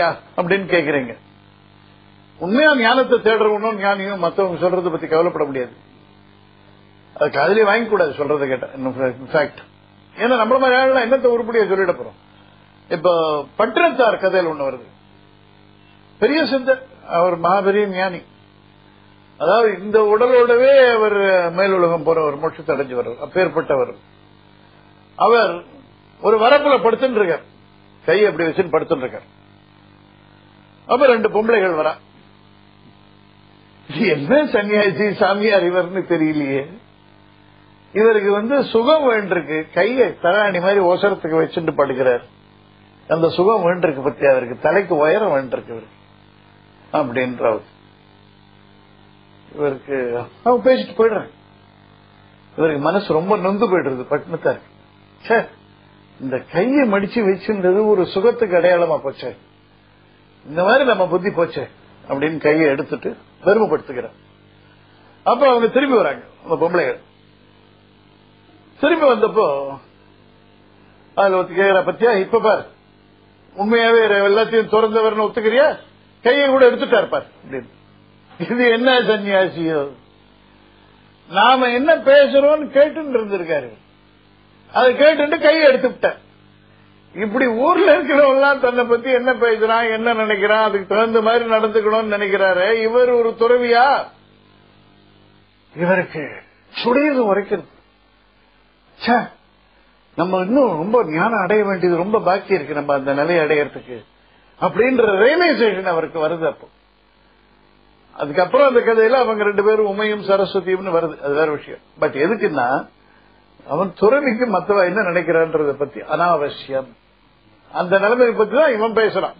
அப்படின்னு கேக்குறீங்க. உண்மையா ஞானத்தை தேடுறவனும் ஞானியும் மத்தவங்க சொல்றதை பத்தி கவலைப்பட முடியாது. அது காதலே வாங்கி கூடாது சொல்றதை கேட்டா. இன்ஃபேக்ட் ஏன்னா நம்மள மாதிரி ஆளுலாம் என்னத்த உருப்படியா சொல்லிட போறோம்? இப்ப பட்டினத்தார் கதையில் ஒண்ணு வருது. பெரிய சிந்தர் அவர் மகாபெரிய ஞானி. அதாவது இந்த உடலோடவே அவர் மேலுலகம் போறவர் மோட்சத்தை அடைஞ்சு வர்றவர் அப்பேற்பட்டவர். அவர் ஒரு வரப்புல படுத்துட்டு இருக்கார். கை அப்படி வச்சுன்னு படுத்துட்டு இருக்கார். அப்ப ரெண்டு பொம்பளைகள் வரா. என்ன சன்னியாசி சாமியார் இவர்னு தெரியலையே. இவருக்கு வந்து சுகம் வேண்டிருக்கு. கையை தலாணி மாதிரி ஒசரத்துக்கு வச்சுட்டு படுக்கிறார். அந்த சுகம் வேண்டிருக்கு பத்தி அவருக்கு. தலைக்கு உயரம் வேண்டிருக்கு இவருக்கு. அப்படின்ற இவருக்கு அவன் பேசிட்டு போயிடுறான் இவருக்கு மனசு ரொம்ப நொந்து போயிடுறது பட்டினத்தார் சே இந்த கையை மடிச்சு வச்சிருந்தது ஒரு சுகத்துக்கு அடையாளமா போச்சேன் இந்த மாதிரி நம்ம புத்தி போச்சே அப்படின்னு கையை எடுத்துட்டு பெருமைப்படுத்துகிறார். அப்ப அவங்க திரும்பி வராங்க அந்த பொம்பளைகள். திரும்பி வந்தப்போ அதுல ஒத்து கேக்குற பத்தியா இப்ப பார். உண்மையாவே எல்லாத்தையும் திறந்தவர்னு ஒத்துக்கிறியா? கையை கூட எடுத்துட்டா இருப்பார் அப்படின்னு. இது என்ன சன்னியாசியோ? நாம என்ன பேசுறோம்னு கேட்டு இருந்திருக்காரு. அதை கேட்டு கையை எடுத்து இப்படி ஊர்ல இருக்கிறவங்க தன்னை பத்தி என்ன பேசுறான் என்ன நினைக்கிறான் அதுக்கு தகுந்த மாதிரி நடந்துக்கணும்னு நினைக்கிறாரு இவர் ஒரு துறவியா? இவருக்கு சுடையது உரைக்கிறது நம்ம இன்னும் ரொம்ப ஞானம் அடைய வேண்டியது ரொம்ப பாக்கி இருக்கு நம்ம அந்த நிலையை அடையறதுக்கு. அப்படின்ற ரியலைசேஷன் அவருக்கு வருது அப்போ. அதுக்கப்புறம் அந்த கதையில அவங்க ரெண்டு பேரும் உமையும் சரஸ்வதியும்னு வருது. அது வேற விஷயம். பட் எதுக்குன்னா அவன் துறவிக்கு மத்தவ என்ன நினைக்கிறான்றத பத்தி அனாவசியம். அந்த நிலைமையை பத்தி தான் இவன் பேசுறான்.